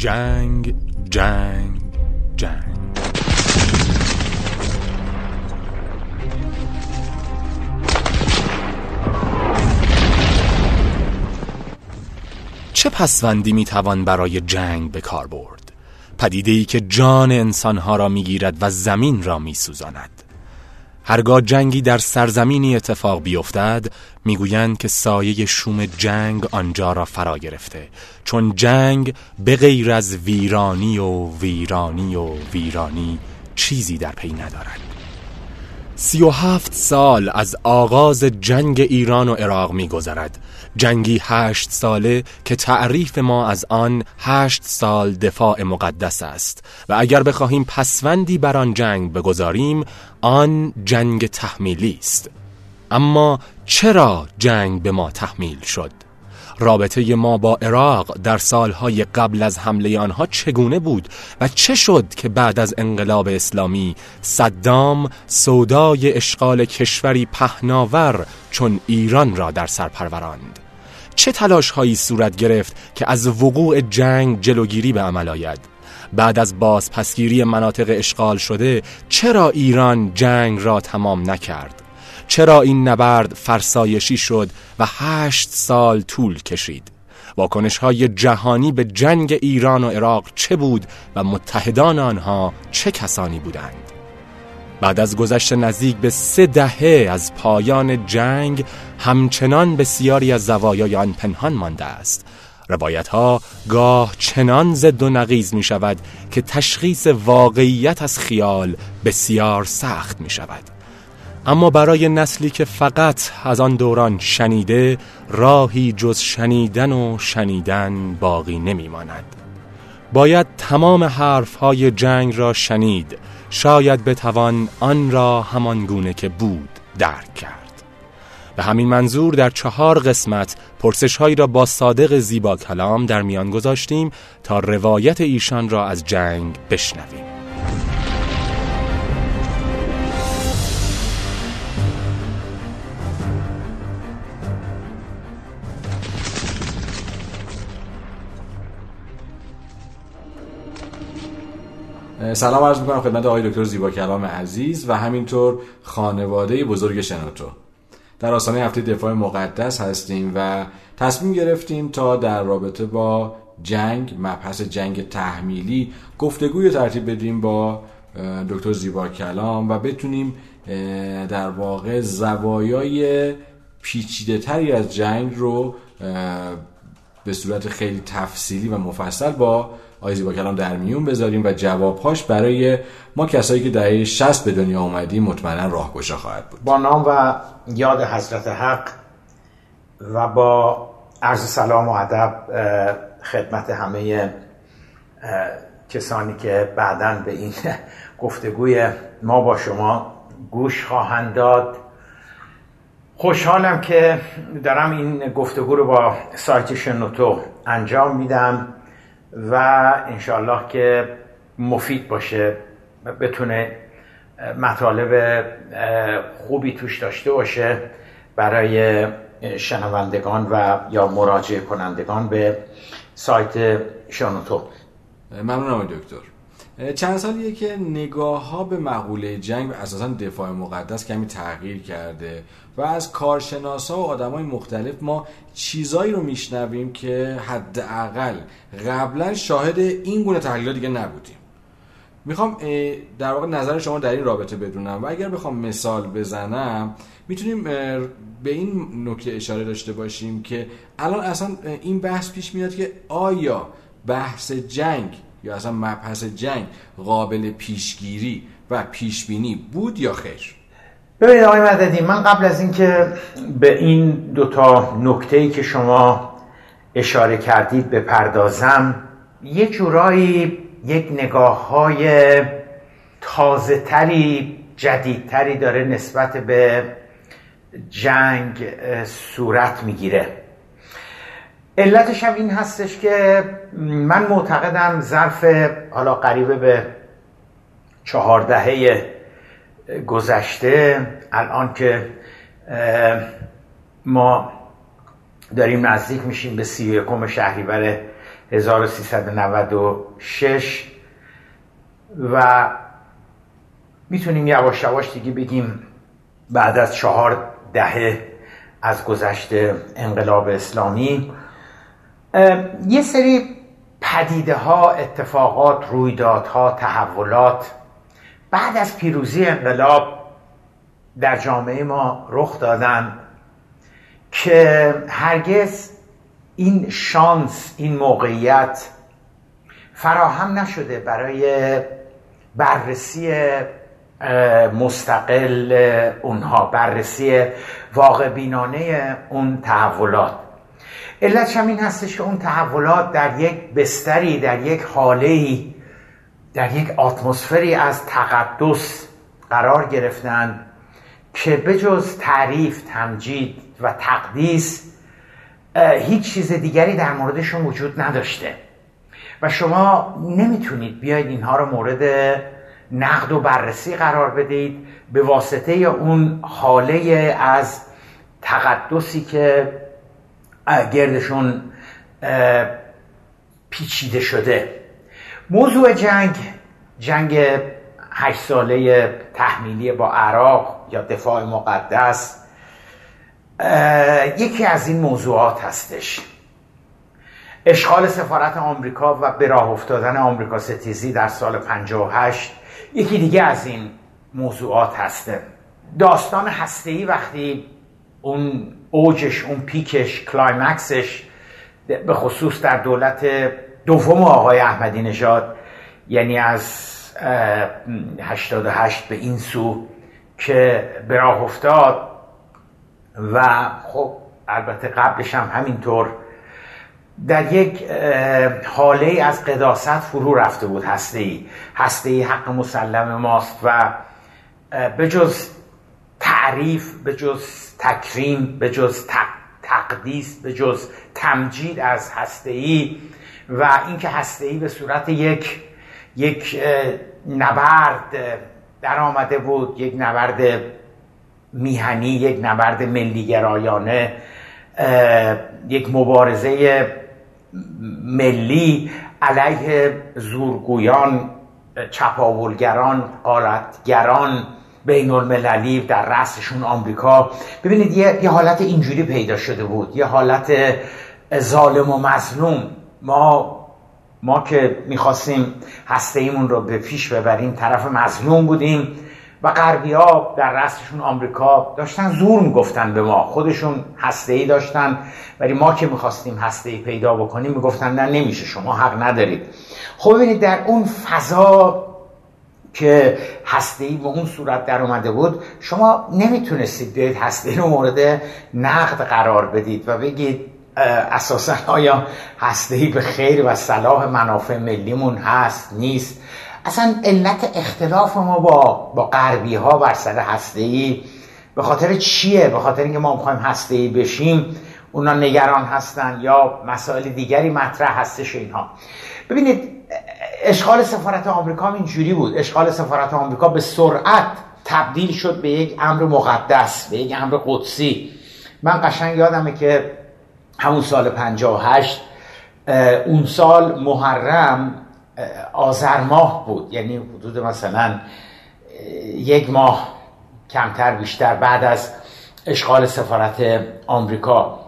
جنگ جنگ جنگ. چه پسوندی می‌توان برای جنگ به کار برد؟ پدیده ای که جان انسانها را می‌گیرد و زمین را میسوزاند. هرگاه جنگی در سرزمینی اتفاق بیفتد می‌گویند که سایه شوم جنگ آنجا را فرا گرفته. چون جنگ به غیر از ویرانی و ویرانی و ویرانی چیزی در پی ندارد. سی و هفت سال از آغاز جنگ ایران و عراق میگذرد. جنگی هشت ساله که تعریف ما از آن هشت سال دفاع مقدس است و اگر بخواهیم پسوندی بر آن جنگ بگذاریم آن جنگ تحمیلی است اما چرا جنگ به ما تحمیل شد؟ رابطه ما با عراق در سالهای قبل از حمله آنها چگونه بود و چه شد که بعد از انقلاب اسلامی صدام سودای اشغال کشوری پهناور چون ایران را در سر پروراند؟ چه تلاش هایی صورت گرفت که از وقوع جنگ جلوگیری به عمل آید؟ بعد از بازپسگیری مناطق اشغال شده چرا ایران جنگ را تمام نکرد؟ چرا این نبرد فرسایشی شد و هشت سال طول کشید؟ واکنش های جهانی به جنگ ایران و عراق چه بود و متحدان آنها چه کسانی بودند؟ بعد از گذشت نزدیک به سه دهه از پایان جنگ همچنان بسیاری از زوایای آن پنهان مانده است. روایت ها گاه چنان زد و نقیز می شود که تشخیص واقعیت از خیال بسیار سخت می شود اما برای نسلی که فقط از آن دوران شنیده راهی جز شنیدن و شنیدن باقی نمی ماند. باید تمام حرف های جنگ را شنید شاید بتوان آن را همان گونه که بود درک کرد به همین منظور در چهار قسمت پرسش هایی را با صادق زیبا کلام در میان گذاشتیم تا روایت ایشان را از جنگ بشنویم سلام عرض می‌کنم خدمت آقای دکتر زیبا کلام عزیز و همینطور خانواده بزرگ شنوتو. در آستانه هفته دفاع مقدس هستیم و تصمیم گرفتیم تا در رابطه با جنگ مبحث جنگ تحمیلی گفتگوی ترتیب بدیم با دکتر زیبا کلام و بتونیم در واقع زوایای پیچیده تری از جنگ رو به صورت خیلی تفصیلی و مفصل با آیزی با کلام در میون بذاریم و جوابهاش برای ما کسایی که دهه 60 به دنیا اومدیم مطمئنا راهگشا خواهد بود. با نام و یاد حضرت حق و با عرض سلام و ادب خدمت همه کسانی که بعدا به این گفتگوی ما با شما گوش خواهند داد. خوشحالم که دارم این گفتگو رو با سایت شنوتو انجام میدم. و انشالله که مفید باشه بتونه مطالب خوبی توش داشته باشه برای شنوندگان و یا مراجعه کنندگان به سایت شانوتو. ممنونم دکتر. چند سالیه که نگاه ها به مقوله جنگ و اساسا دفاع مقدس کمی تغییر کرده و از کارشناسا و آدمای مختلف ما چیزایی رو میشنویم که حداقل قبلا شاهد این گونه تحلیل دیگه نبودیم. می‌خوام در واقع نظر شما در این رابطه بدونم و اگر بخوام مثال بزنم می‌تونیم به این نکته اشاره داشته باشیم که الان اصلا این بحث پیش میاد که آیا بحث جنگ یا اصلا مبحث جنگ قابل پیشگیری و پیشبینی بود یا خیر؟ ببینید آقای مددی من قبل از اینکه به این دوتا نکته ای که شما اشاره کردید بپردازم یه جورایی یک نگاه های تازه تری جدیدتری داره نسبت به جنگ صورت می‌گیره. علتش هم این هستش که من معتقدم ظرف حالا قریبه به چهاردهه گذشته الان که ما داریم نزدیک میشیم به سی یکم شهریور 1396 و می‌تونیم یواش یواش دیگه بگیم بعد از چهار دهه از گذشت انقلاب اسلامی. یه سری پدیده ها اتفاقات رویدادها تحولات. بعد از پیروزی انقلاب در جامعه ما رخ دادن که هرگز این شانس این موقعیت فراهم نشده برای بررسی مستقل اونها بررسی واقع بینانه اون تحولات. علتش هم این هستش که اون تحولات در یک بستری در یک حاله در یک اتمسفری از تقدس قرار گرفتن که بجز تعریف تمجید و تقدیس هیچ چیز دیگری در موردشون وجود نداشته. و شما نمی‌تونید بیاید اینها رو مورد نقد و بررسی قرار بدهید به واسطه اون حاله از تقدسی که گردشون پیچیده شده. موضوع جنگ جنگ هشت ساله تحمیلی با عراق یا دفاع مقدس. یکی از این موضوعات هستش. اشغال سفارت آمریکا و به راه افتادن آمریکا ستیزی در سال 58 یکی دیگه از این موضوعات هسته داستان هسته‌ای وقتی اون اوجش اون peak ش climax ش به خصوص در دولت دوم آقای احمدی نژاد یعنی از 88 به این سو که به راه افتاد و خب البته قبلش هم همینطور در یک حاله از قداست فرو رفته بود هسته ای هسته ای حق مسلم ماست و به جز تعریف به جز تکریم به جز تقدیس به جز تمجید از هسته ای و اینکه هسته ای به صورت یک یک نبرد در آمده بود یک نبرد میهنی یک نبرد ملیگرایانه یک مبارزه ملی علیه زورگویان چپاولگران قارتگران بین المللی در رأسشون آمریکا. ببینید یه،, یه حالت اینجوری پیدا شده بود. یه حالت ظالم و مظلوم. ما ما که می‌خواستیم هسته ایمون رو به پیش ببریم طرف مظلوم بودیم و غربی ها در رستشون آمریکا داشتن زور می‌گفتن به ما. خودشون هسته ای داشتن ولی ما که می‌خواستیم هسته ای پیدا بکنیم می‌گفتن نه نمیشه شما حق ندارید. خب ببینید در اون فضا که هسته ای به اون صورت در اومده بود شما نمی‌تونستید بیاید هسته رو مورد نقد قرار بدید و بگید اساسا آیا هسته ای به خیر و صلاح منافع ملیمون هست نیست؟ اصلا علت اختلاف ما با با غربی ها بر سر هسته به خاطر چیه؟ به خاطر اینکه ما می‌خوایم هسته ای بشیم اونا نگران هستن یا مسائل دیگری مطرح هستش اینها. ببینید اشغال سفارت آمریکا اینجوری بود. اشغال سفارت آمریکا به سرعت تبدیل شد به یک امر مقدس به یک امر قدسی. من قشنگ یادمه که همون سال 58 اون سال محرم آذر ماه بود. یعنی حدود مثلا یک ماه کمتر بیشتر بعد از اشغال سفارت آمریکا.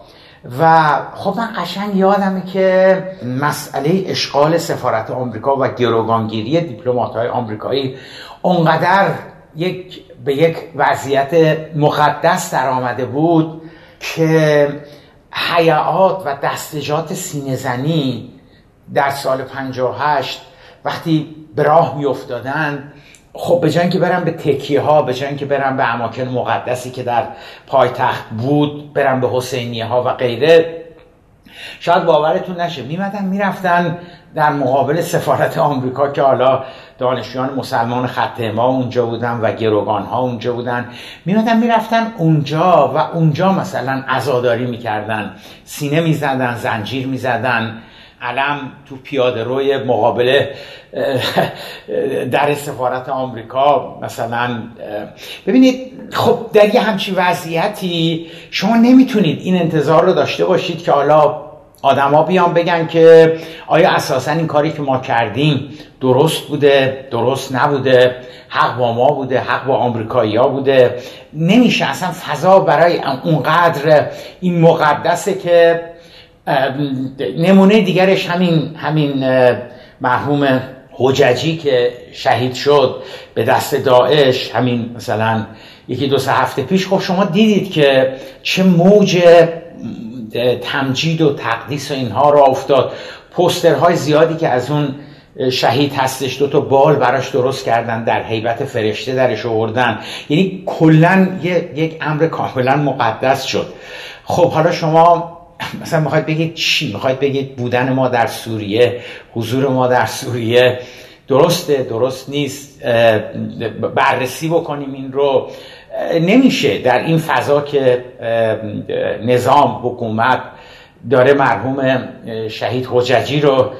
و خب من قشنگ یادمه که مسئله اشغال سفارت آمریکا و گروگانگیری دیپلمات های آمریکایی اونقدر یک به یک وضعیت مقدس در آمده بود که حیعات و دستجات سینهزنی در سال 58 وقتی به راه می افتادن خب به که برن به تکیه ها به که برن به اماکن مقدسی که در پایتخت بود برن به حسینیه ها و غیره. شاید باورتون نشه میمدن می‌رفتن در مقابل سفارت آمریکا که حالا دانشجویان مسلمان خط ما اونجا بودن و گروگان ها اونجا بودن. میمدن می‌رفتن اونجا و اونجا مثلا عزاداری می‌کردن. سینه می‌زدن زنجیر می‌زدن. علم تو پیاده روی مقابل در سفارت آمریکا مثلا ببینید خب در یه همچی وضعیتی شما نمی‌تونید این انتظار رو داشته باشید که حالا آدما بیان بگن که آیا اساسا این کاری که ما کردیم درست بوده درست نبوده حق با ما بوده حق با آمریکایی ها بوده. نمیشه اصلا فضا برای اونقدر این مقدسه که نمونه دیگرش همین همین مرحوم حججی که شهید شد به دست داعش همین مثلا یکی دو سه هفته پیش. خب شما دیدید که چه موج تمجید و تقدیس و اینها را افتاد. پوسترهای زیادی که از اون شهید هستش دو تا بال براش درست کردن در حیبت فرشته درش آوردن. یعنی کلا یک امر کاملا مقدس شد. خب حالا شما مثلا می‌خواید بگید چی؟ می‌خواید بگید بودن ما در سوریه حضور ما در سوریه. درسته درست نیست. بررسی بکنیم این رو. نمیشه در این فضا که نظام حکومت داره مرحوم شهید حججی رو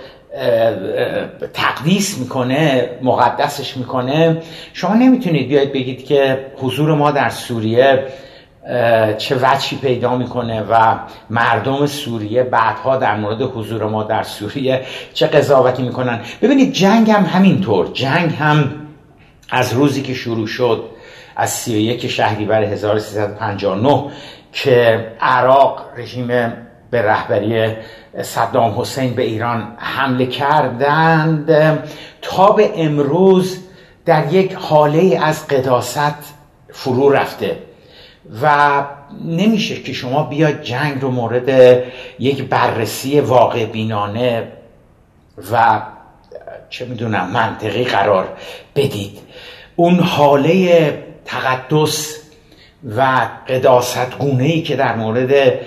تقدیس می‌کنه مقدسش می‌کنه. شما نمی‌تونید بیاید بگید که حضور ما در سوریه چه وچی پیدا می‌کنه و مردم سوریه بعدها در مورد حضور ما در سوریه چه قضاوتی می‌کنن. ببینید جنگ هم همینطور. جنگ هم از روزی که شروع شد از 31 شهریور 1359 که عراق رژیم به رهبری صدام حسین به ایران حمله کردند تا به امروز در یک حاله از قداست فرو رفته. و نمیشه که شما بیاید جنگ رو مورد یک بررسی واقع بینانه و چه می‌دونم منطقی قرار بدید. اون حاله تقدس و قداست گونه ای که در مورد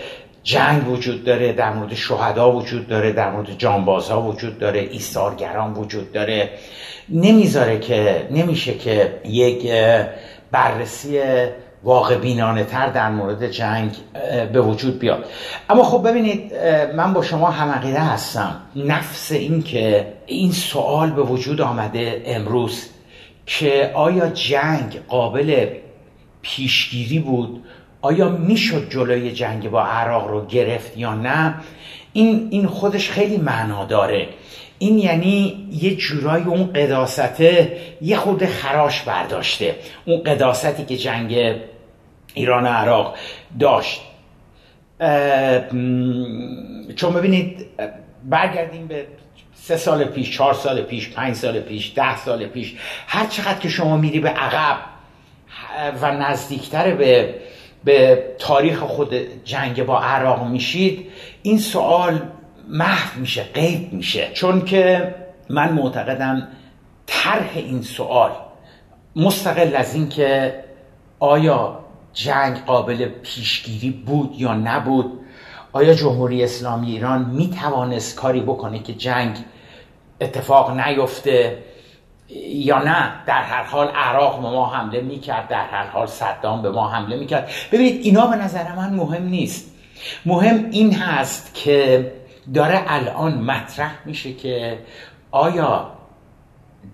جنگ وجود داره در مورد شهدا وجود داره در مورد جانبازها وجود داره ایثارگران وجود داره نمی‌ذاره که نمیشه که یک بررسی واقع بینانه تر در مورد جنگ به وجود بیاد. اما خب ببینید من با شما همقیده هستم. نفس این که این سوال به وجود آمده امروز که آیا جنگ قابل پیشگیری بود؟ آیا می‌شد جلوی جنگ با عراق رو گرفت یا نه؟ این, این خودش خیلی معنا داره. این یعنی یه جورای اون قداسته یه خود خراش برداشته. اون قداستی که جنگ ایران و عراق داشت. چون ببینید برگردیم به سه سال پیش چهار سال پیش پنج سال پیش ده سال پیش هر چقدر که شما میری به عقب و نزدیکتر به به تاریخ خود جنگ با عراق میشید این سوال محو میشه غیب میشه. چون که من معتقدم طرح این سوال مستقل از این که آیا جنگ قابل پیشگیری بود یا نبود آیا جمهوری اسلامی ایران می توانست کاری بکنه که جنگ اتفاق نیفته یا نه؟ در هر حال عراق به ما حمله می‌کرد در هر حال صدام به ما حمله می‌کرد. ببینید اینا به نظر من مهم نیست. مهم این هست که داره الان مطرح میشه که آیا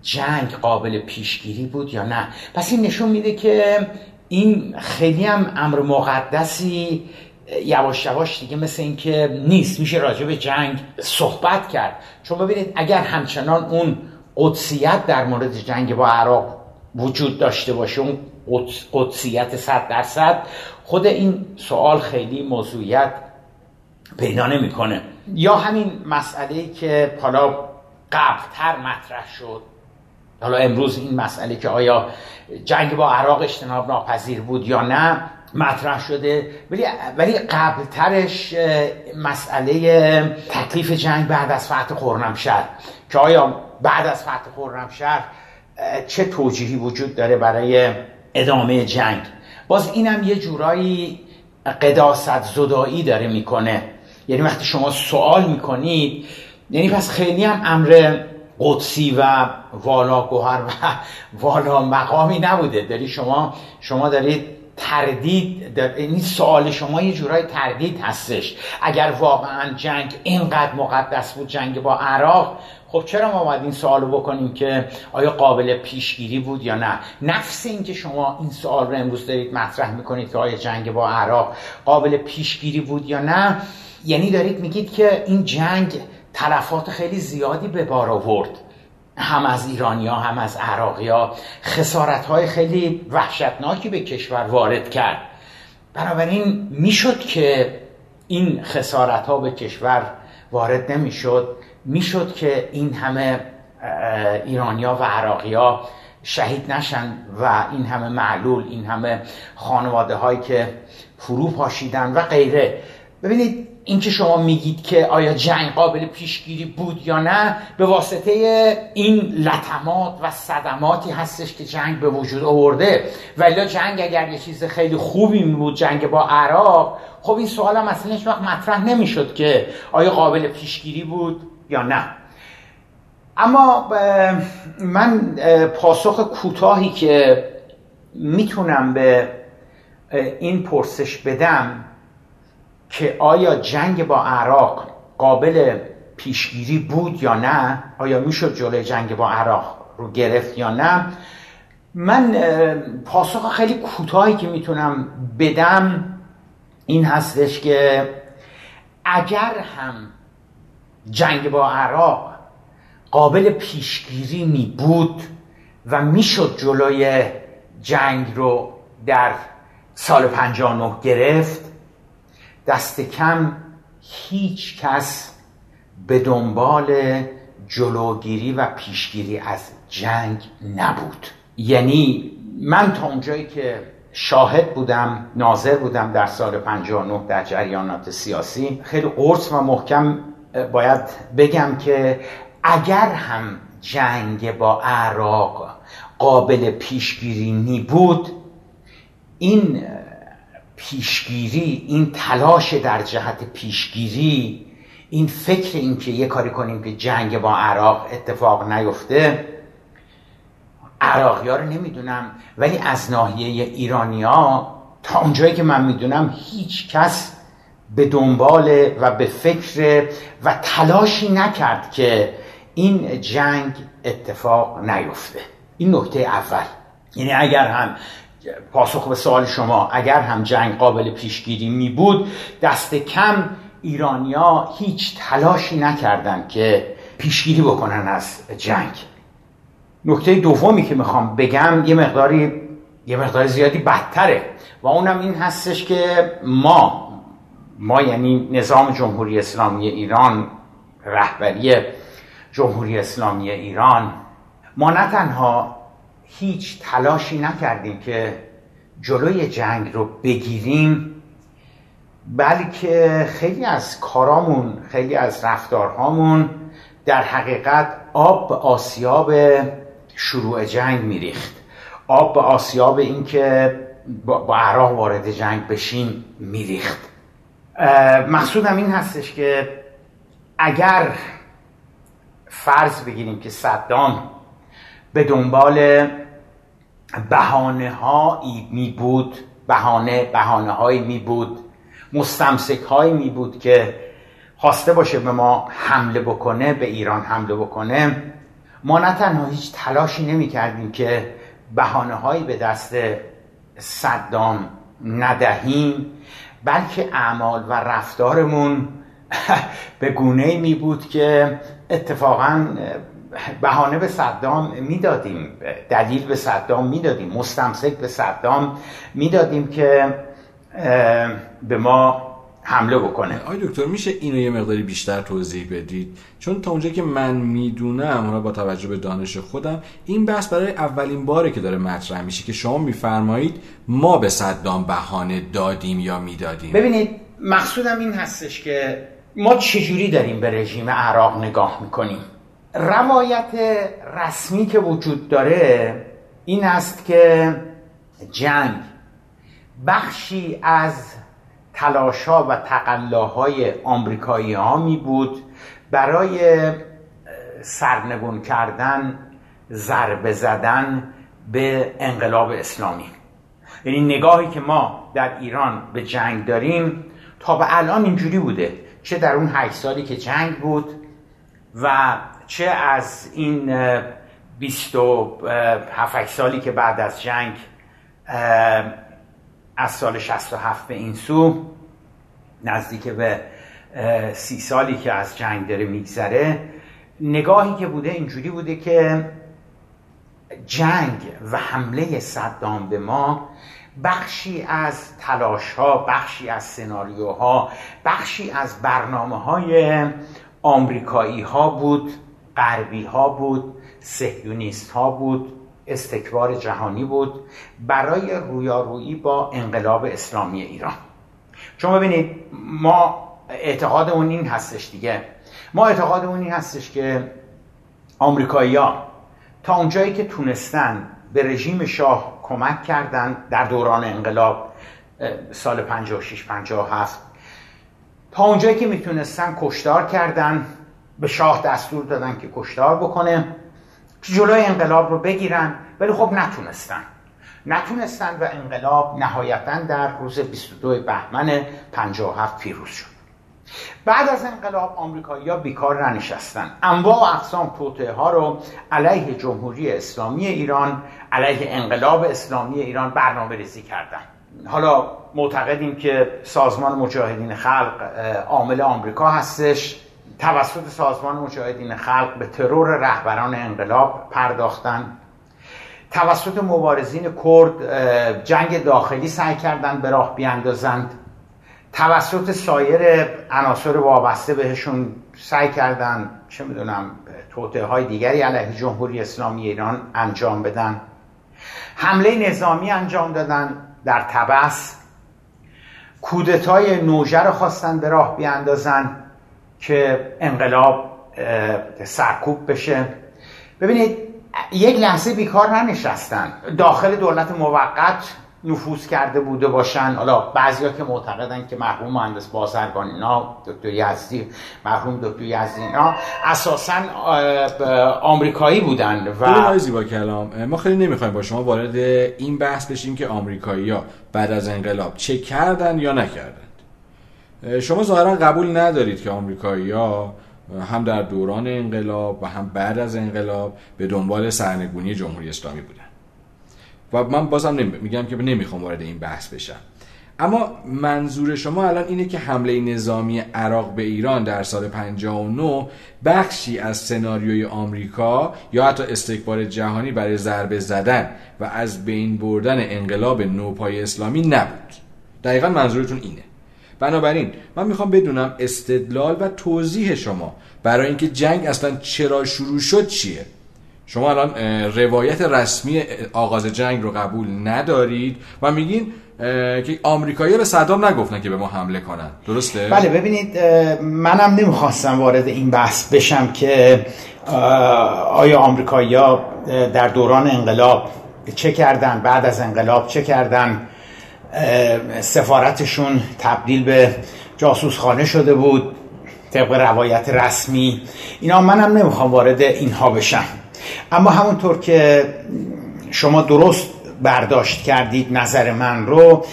جنگ قابل پیشگیری بود یا نه. پس این نشون میده که این خیلی هم امر مقدسی یواش یواش دیگه مثل اینکه نیست میشه راجع به جنگ صحبت کرد. چون ببینید اگر همچنان اون قدسیت در مورد جنگ با عراق وجود داشته باشه اون قدسیت صد درصد خود این سوال خیلی موضوعیت پیدا نمی‌کنه. یا همین مسئله که حالا قبلتر مطرح شد. حالا امروز این مسئله که آیا جنگ با عراق اجتناب ناپذیر بود یا نه مطرح شده ولی ولی قبل ترش مسئله تکلیف جنگ بعد از فتح خرمشهر که آیا بعد از فتح خرمشهر چه توجیهی وجود داره برای ادامه جنگ؟ باز اینم یه جورایی قداست زدایی داره می‌کنه. یعنی وقتی شما سوال می‌کنید یعنی پس خیلی هم امر قدسی و والا گوهر و والا مقامی نبوده. داری شما شما دارید تردید این یعنی سوال شما یه جورای تردید هستش. اگر واقعا جنگ اینقدر مقدس بود جنگ با عراق خب چرا ما باید این سوال بکنیم که آیا قابل پیشگیری بود یا نه؟ نفس این که شما این سوال رو امروز دارید مطرح می‌کنید که آیا جنگ با عراق قابل پیشگیری بود یا نه یعنی دارید میگید که این جنگ تلفات خیلی زیادی به بار آورد. هم از ایرانیا هم از عراقیا. خسارت های خیلی وحشتناکی به کشور وارد کرد. بنابراین می‌شد که این خسارت ها به کشور وارد نمی‌شد. می‌شد که این همه ایرانیا و عراقیا شهید نشن و این همه معلول این همه خانواده هایی که فرو پاشیدن و غیره. ببینید اینکه شما میگید که آیا جنگ قابل پیشگیری بود یا نه به واسطه این لطمات و صدماتی هستش که جنگ به وجود آورده. ولی جنگ اگر یه چیز خیلی خوبی بود جنگ با عراق خب این سوال هم اصلا هیچ وقت مطرح نمی‌شد که آیا قابل پیشگیری بود یا نه. اما من پاسخ کوتاهی که می‌تونم به این پرسش بدم که آیا جنگ با عراق قابل پیشگیری بود یا نه؟ آیا می‌شد جلوی جنگ با عراق رو گرفت یا نه؟ من پاسخ خیلی کوتاهی که می‌تونم بدم این هستش که اگر هم جنگ با عراق قابل پیشگیری می بود و می‌شد جلوی جنگ رو در سال 59 گرفت دست کم هیچ کس به دنبال جلوگیری و پیشگیری از جنگ نبود. یعنی من تا اونجایی که شاهد بودم ناظر بودم در سال 59 در جریانات سیاسی خیلی قرص و محکم باید بگم که اگر هم جنگ با عراق قابل پیشگیری نی بود این پیشگیری این تلاش در جهت پیشگیری این فکر این که یه کاری کنیم که جنگ با عراق اتفاق نیفته عراقی ها رو نمی‌دونم ولی از ناحیه ایرانیا تا اونجایی که من می‌دونم هیچ کس به دنبال و به فکر و تلاشی نکرد که این جنگ اتفاق نیفته. این نکته اول. یعنی اگر هم پاسخ به سوال شما اگر هم جنگ قابل پیشگیری می بود دست کم ایرانیا هیچ تلاشی نکردند که پیشگیری بکنن از جنگ. نکته دومی که می‌خوام بگم یه مقداری یه مقدار زیادی بدتره و اونم این هستش که ما ما یعنی نظام جمهوری اسلامی ایران رهبری جمهوری اسلامی ایران ما نه تنها هیچ تلاشی نکردیم که جلوی جنگ رو بگیریم بلکه خیلی از کارامون خیلی از رفتارهامون در حقیقت آب به آسیاب شروع جنگ میریخت. آب به آسیاب اینکه با عراق وارد جنگ بشیم میریخت. مقصودم این هستش که اگر فرض بگیریم که صدام به دنبال بهانه هایی می بود بهانه بهانه هایی می بود مستمسک هایی می بود که خواسته باشه به ما حمله بکنه به ایران حمله بکنه. ما نه تنها هیچ تلاشی نمی کردیم که بهانه هایی به دست صدام ندهیم بلکه اعمال و رفتارمون به گونه می بود که اتفاقا بهانه به صدام می‌دادیم دلیل به صدام می‌دادیم مستمسک به صدام می‌دادیم که به ما حمله بکنه. آی دکتر میشه اینو یه مقداری بیشتر توضیح بدید؟ چون تا اونجا که من می‌دونم حالا با توجه به دانش خودم این بحث برای اولین باره که داره مطرح میشه که شما میفرمایید ما به صدام بهانه دادیم یا می‌دادیم. ببینید مقصودم این هستش که ما چجوری داریم به رژیم عراق نگاه می‌کنیم؟ روایت رسمی که وجود داره این است که جنگ بخشی از تلاشا و تقلاهای آمریکایی ها می بود برای سرنگون کردن ضربه زدن به انقلاب اسلامی. یعنی نگاهی که ما در ایران به جنگ داریم تا به الان اینجوری بوده چه در اون هشت سالی که جنگ بود و چه از این بیست و هفت سالی که بعد از جنگ از سال 67 به این سو نزدیک به سی سالی که از جنگ داره میگذره نگاهی که بوده اینجوری بوده که جنگ و حمله صدام به ما بخشی از تلاش ها بخشی از سناریوها بخشی از برنامه های آمریکایی ها بود. غربی ها بود سهیونیست ها بود استکبار جهانی بود برای رویارویی با انقلاب اسلامی ایران. چون ببینید ما اعتقادمون این هستش دیگه. ما اعتقادمون این هستش که آمریکایی ها تا اونجایی که تونستن به رژیم شاه کمک کردن در دوران انقلاب سال 56 57 تا اونجایی که می‌تونستن کشتار کردن به شاه دستور دادن که کشتار بکنه. جلوی انقلاب رو بگیرن ولی خب نتونستن. نتونستن و انقلاب نهایتا در روز 22 بهمن 57 پیروز شد. بعد از انقلاب آمریکایی ها بیکار ننشستن. انواع و اقسام توطعه ها رو علیه جمهوری اسلامی ایران علیه انقلاب اسلامی ایران برنامه ریزی کردن. حالا معتقدیم که سازمان مجاهدین خلق عامل آمریکا هستش. توسط سازمان مجاهدین خلق به ترور رهبران انقلاب پرداختن توسط مبارزین کرد جنگ داخلی سعی کردند به راه بیاندازند. توسط سایر عناصر وابسته بهشون سعی کردن چه می‌دونم توطعه های دیگری علیه جمهوری اسلامی ایران انجام بدن. حمله نظامی انجام دادن در تبس کودتای نوژه رو خواستن به راه بیاندازن. که انقلاب سرکوب بشه. ببینید یک لحظه بیکار ننشستن. داخل دولت موقت نفوذ کرده بوده باشن. حالا بعضیا که معتقدن که مرحوم مهندس بازرگان اینا دکتر یزدی مرحوم دکتر یزدی اینا اساسا آمریکایی بودن و زیبا کلام. ما خیلی نمی‌خوایم با شما وارد این بحث بشیم که آمریکایی ها بعد از انقلاب چه کردن یا نکردند شما ظاهرا قبول ندارید که آمریکایی ها هم در دوران انقلاب و هم بعد از انقلاب به دنبال سرنگونی جمهوری اسلامی بودن. و من بازم میگم که نمی‌خوام وارد این بحث بشم. اما منظور شما الان اینه که حمله نظامی عراق به ایران در سال 59 بخشی از سناریوی آمریکا یا حتی استکبار جهانی برای ضربه زدن و از بین بردن انقلاب نوپای اسلامی نبود. دقیقا منظورتون اینه. بنابراین من می‌خوام بدونم استدلال و توضیح شما برای اینکه جنگ اصلا چرا شروع شد چیه؟ شما الان روایت رسمی آغاز جنگ رو قبول ندارید و میگین که آمریکایی به صدام نگفتن که به ما حمله کنن. درسته؟ بله ببینید منم نمی‌خواستم وارد این بحث بشم که آیا آمریکایی در دوران انقلاب چه کردن بعد از انقلاب چه کردن؟ سفارتشون تبدیل به جاسوس خانه شده بود طبق روایت رسمی. اینا منم نمی‌خوام وارد اینها بشم. اما همونطور که شما درست برداشت کردید نظر من رو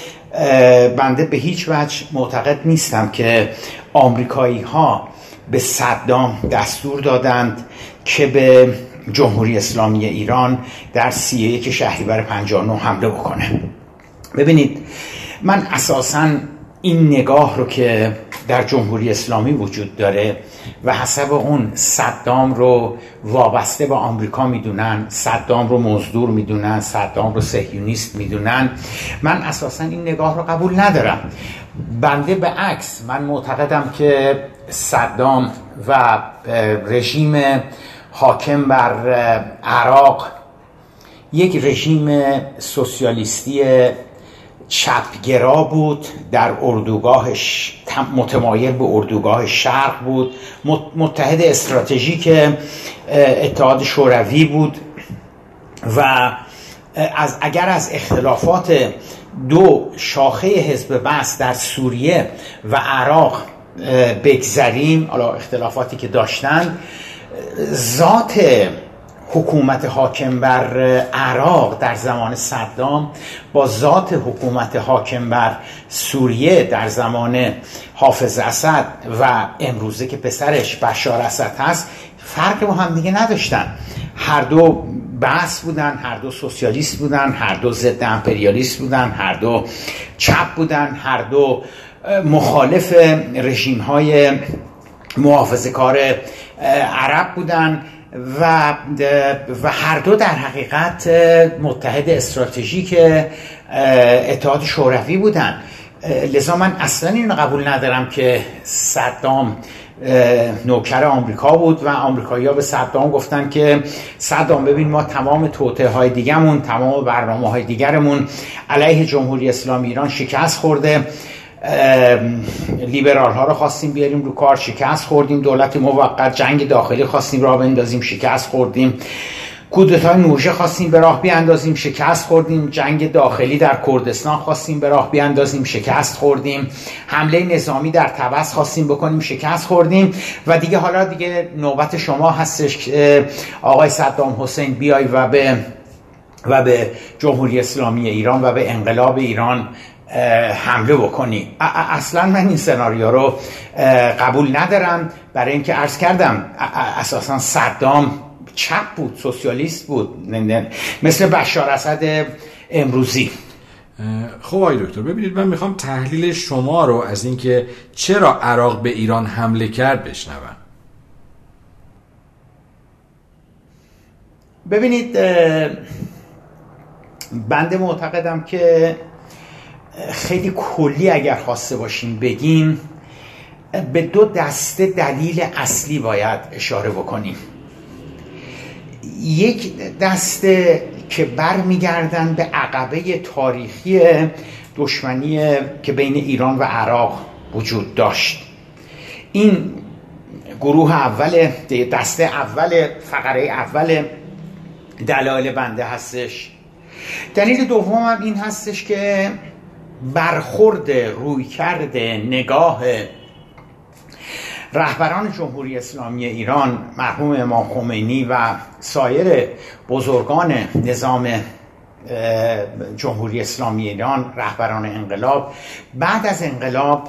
بنده به هیچ وجه معتقد نیستم که آمریکایی ها به صدام دستور دادند که به جمهوری اسلامی ایران در سی یک شهریور 59 حمله بکنه. ببینید من اساسا این نگاه رو که در جمهوری اسلامی وجود داره و حسب اون صدام رو وابسته به آمریکا می‌دونن صدام رو مزدور می‌دونن صدام رو سهیونیست می‌دونن من اساسا این نگاه رو قبول ندارم. بنده به عکس من معتقدم که صدام و رژیم حاکم بر عراق یک رژیم سوسیالیستی چپگرا بود در اردوگاهش متمایل به اردوگاه شرق بود. متحد استراتژیک اتحاد شوروی بود و از اگر از اختلافات دو شاخه حزب بس در سوریه و عراق بگذریم حالا اختلافاتی که داشتن ذات حکومت حاکم بر عراق در زمان صدام با ذات حکومت حاکم بر سوریه در زمان حافظ اسد و امروزه که پسرش بشار اسد هست فرق با هم دیگه نداشتن. هر دو بحث بودن هر دو سوسیالیست بودن هر دو ضد امپریالیست بودن هر دو چپ بودن هر دو مخالف رژیم های محافظ کار عرب بودن. و و هر دو در حقیقت متحد استراتژیک اتحاد شوروی بودن. لذا من اصلا اینو قبول ندارم که صدام نوکر آمریکا بود و آمریکایی ها به صدام گفتن که صدام ببین ما تمام توته های دیگرمون تمام برنامه های دیگرمون علیه جمهوری اسلامی ایران شکست خورده. لیبرال ها رو خواستیم بیاریم رو کار شکست خوردیم. دولت موقت جنگ داخلی خواستیم راه بندازیم شکست خوردیم. کودتای نوژه خواستیم به راه بیاندازیم شکست خوردیم. جنگ داخلی در کردستان خواستیم به راه بیاندازیم شکست خوردیم. حمله نظامی در تبس خواستیم بکنیم شکست خوردیم. و دیگه حالا دیگه نوبت شما هستش که آقای صدام حسین بیای و به و به جمهوری اسلامی ایران و به انقلاب ایران حمله بکنی. اصلا من این سناریو رو قبول ندارم. برای اینکه عرض کردم اساسا صدام چپ بود سوسیالیست بود. مثل بشار اسد امروزی. خب آقای دکتر ببینید من می‌خوام تحلیل شما رو از اینکه چرا عراق به ایران حمله کرد بشنوم. ببینید بنده معتقدم که خیلی کلی اگر خواسته باشیم بگیم به دو دسته دلیل اصلی باید اشاره بکنیم. یک دسته که برمیگردن به عقبه تاریخی دشمنی که بین ایران و عراق وجود داشت. این گروه اول دسته اول فقره اول دلایل بنده هستش. دلیل دوم هم این هستش که برخورد روی کرده نگاه رهبران جمهوری اسلامی ایران مرحوم امام خمینی و سایر بزرگان نظام جمهوری اسلامی ایران رهبران انقلاب. بعد از انقلاب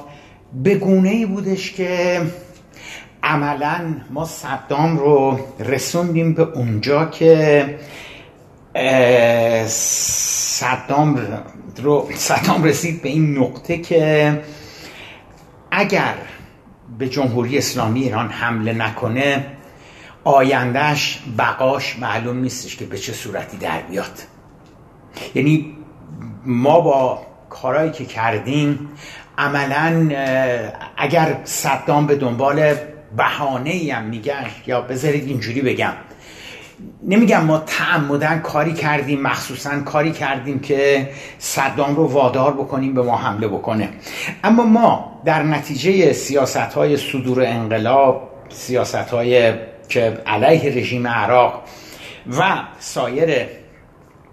به گونه ای بودش که عملا ما صدام رو رسوندیم به اونجا که صدام رو صدام رسید به این نقطه که اگر به جمهوری اسلامی ایران حمله نکنه آیندهش بقاش معلوم نیستش که به چه صورتی در بیاد. یعنی ما با کارهایی که کردیم عملا اگر صدام به دنبال بهانه هم میگشت یا بذارید اینجوری بگم نمیگم ما تعمدن کاری کردیم مخصوصا کاری کردیم که صدام رو وادار بکنیم به ما حمله بکنه. اما ما در نتیجه سیاست های صدور انقلاب سیاست های که علیه رژیم عراق و سایر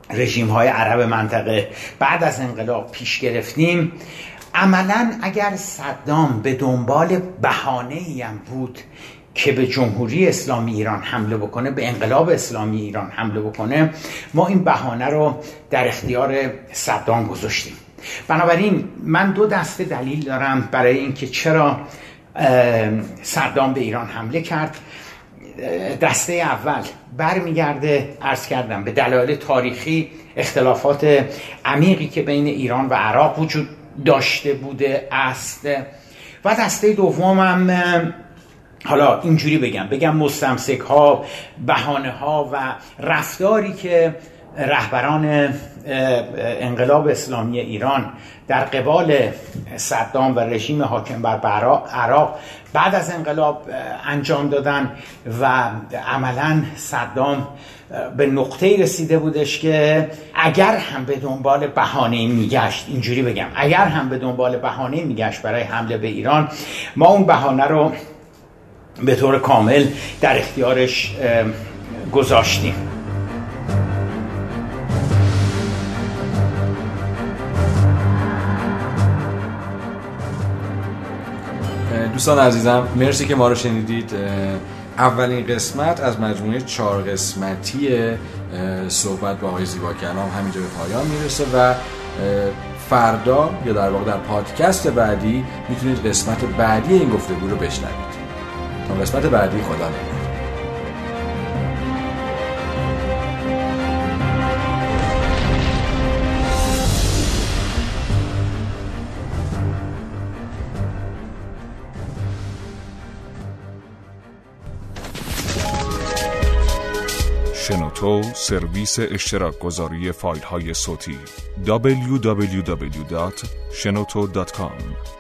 رژیم های عرب منطقه بعد از انقلاب پیش گرفتیم عملا اگر صدام به دنبال بهانه هم بود که به جمهوری اسلامی ایران حمله بکنه به انقلاب اسلامی ایران حمله بکنه ما این بهانه رو در اختیار صدام گذاشتیم. بنابراین من دو دسته دلیل دارم برای اینکه چرا صدام به ایران حمله کرد. دسته اول برمیگرده ارز کردم به دلایل تاریخی اختلافات عمیقی که بین ایران و عراق وجود داشته بوده است. و دسته دومم حالا اینجوری بگم. بگم مستمسک ها بهانه ها و رفتاری که رهبران انقلاب اسلامی ایران در قبال صدام و رژیم حاکم بر عراق بعد از انقلاب انجام دادن و عملا صدام به نقطه رسیده بودش که اگر هم به دنبال بهانه میگشت اینجوری بگم اگر هم به دنبال بهانه میگشت برای حمله به ایران ما اون بهانه رو به طور کامل در اختیارش گذاشتیم. دوستان عزیزم مرسی که ما رو شنیدید. اولین قسمت از مجموعه چهار قسمتی صحبت با آقای زیبا کلام همینجا به پایان می‌رسه و فردا یا در واقع در پادکست بعدی می‌تونید قسمت بعدی این گفتگو رو بشنوید. قسمت بعدی خدا نگهدار. شنوتو سرویس اشتراک گذاری فایل های صوتی www.shenoto.com